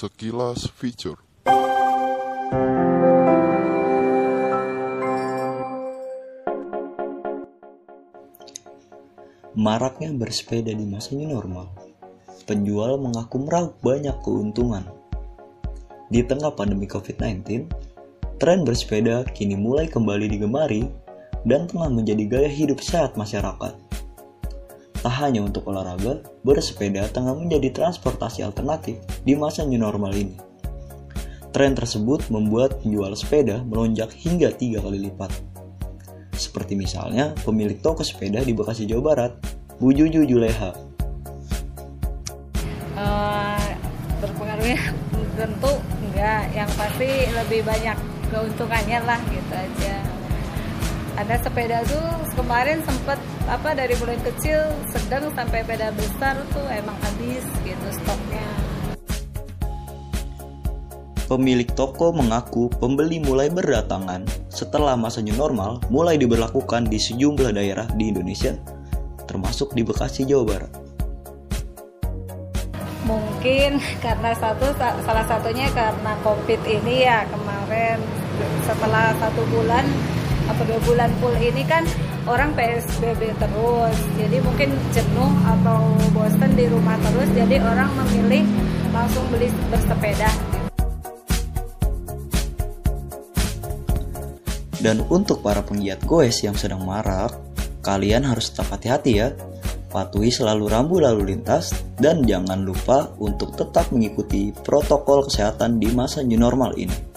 Sekilas Feature Maraknya bersepeda di masa new normal, penjual mengaku meraup banyak keuntungan. Di tengah pandemi COVID-19, tren bersepeda kini mulai kembali digemari dan tengah menjadi gaya hidup sehat masyarakat. Tak hanya untuk olahraga, bersepeda tengah menjadi transportasi alternatif di masa new normal ini. Tren tersebut membuat penjual sepeda melonjak hingga tiga kali lipat seperti misalnya pemilik toko sepeda di Bekasi, Jawa Barat, Bu Juju Juleha. Uh, berpengaruhnya tentu enggak, yang pasti lebih banyak keuntungannya lah gitu aja. Ada sepeda tuh kemarin sempet apa dari mulai kecil, sedang sampai sepeda besar tuh emang habis gitu stoknya. Pemilik toko mengaku pembeli mulai berdatangan setelah masa new normal mulai diberlakukan di sejumlah daerah di Indonesia, termasuk di Bekasi, Jawa Barat. Mungkin karena satu salah satunya karena COVID ini ya kemarin setelah satu bulan atau dua bulan full ini kan orang PSBB terus, jadi mungkin jenuh atau bosan di rumah terus, jadi orang memilih langsung beli bersepeda. Dan untuk para penggiat goes yang sedang marak, kalian harus tetap hati-hati ya. Patuhi selalu rambu lalu lintas dan jangan lupa untuk tetap mengikuti protokol kesehatan di masa new normal ini.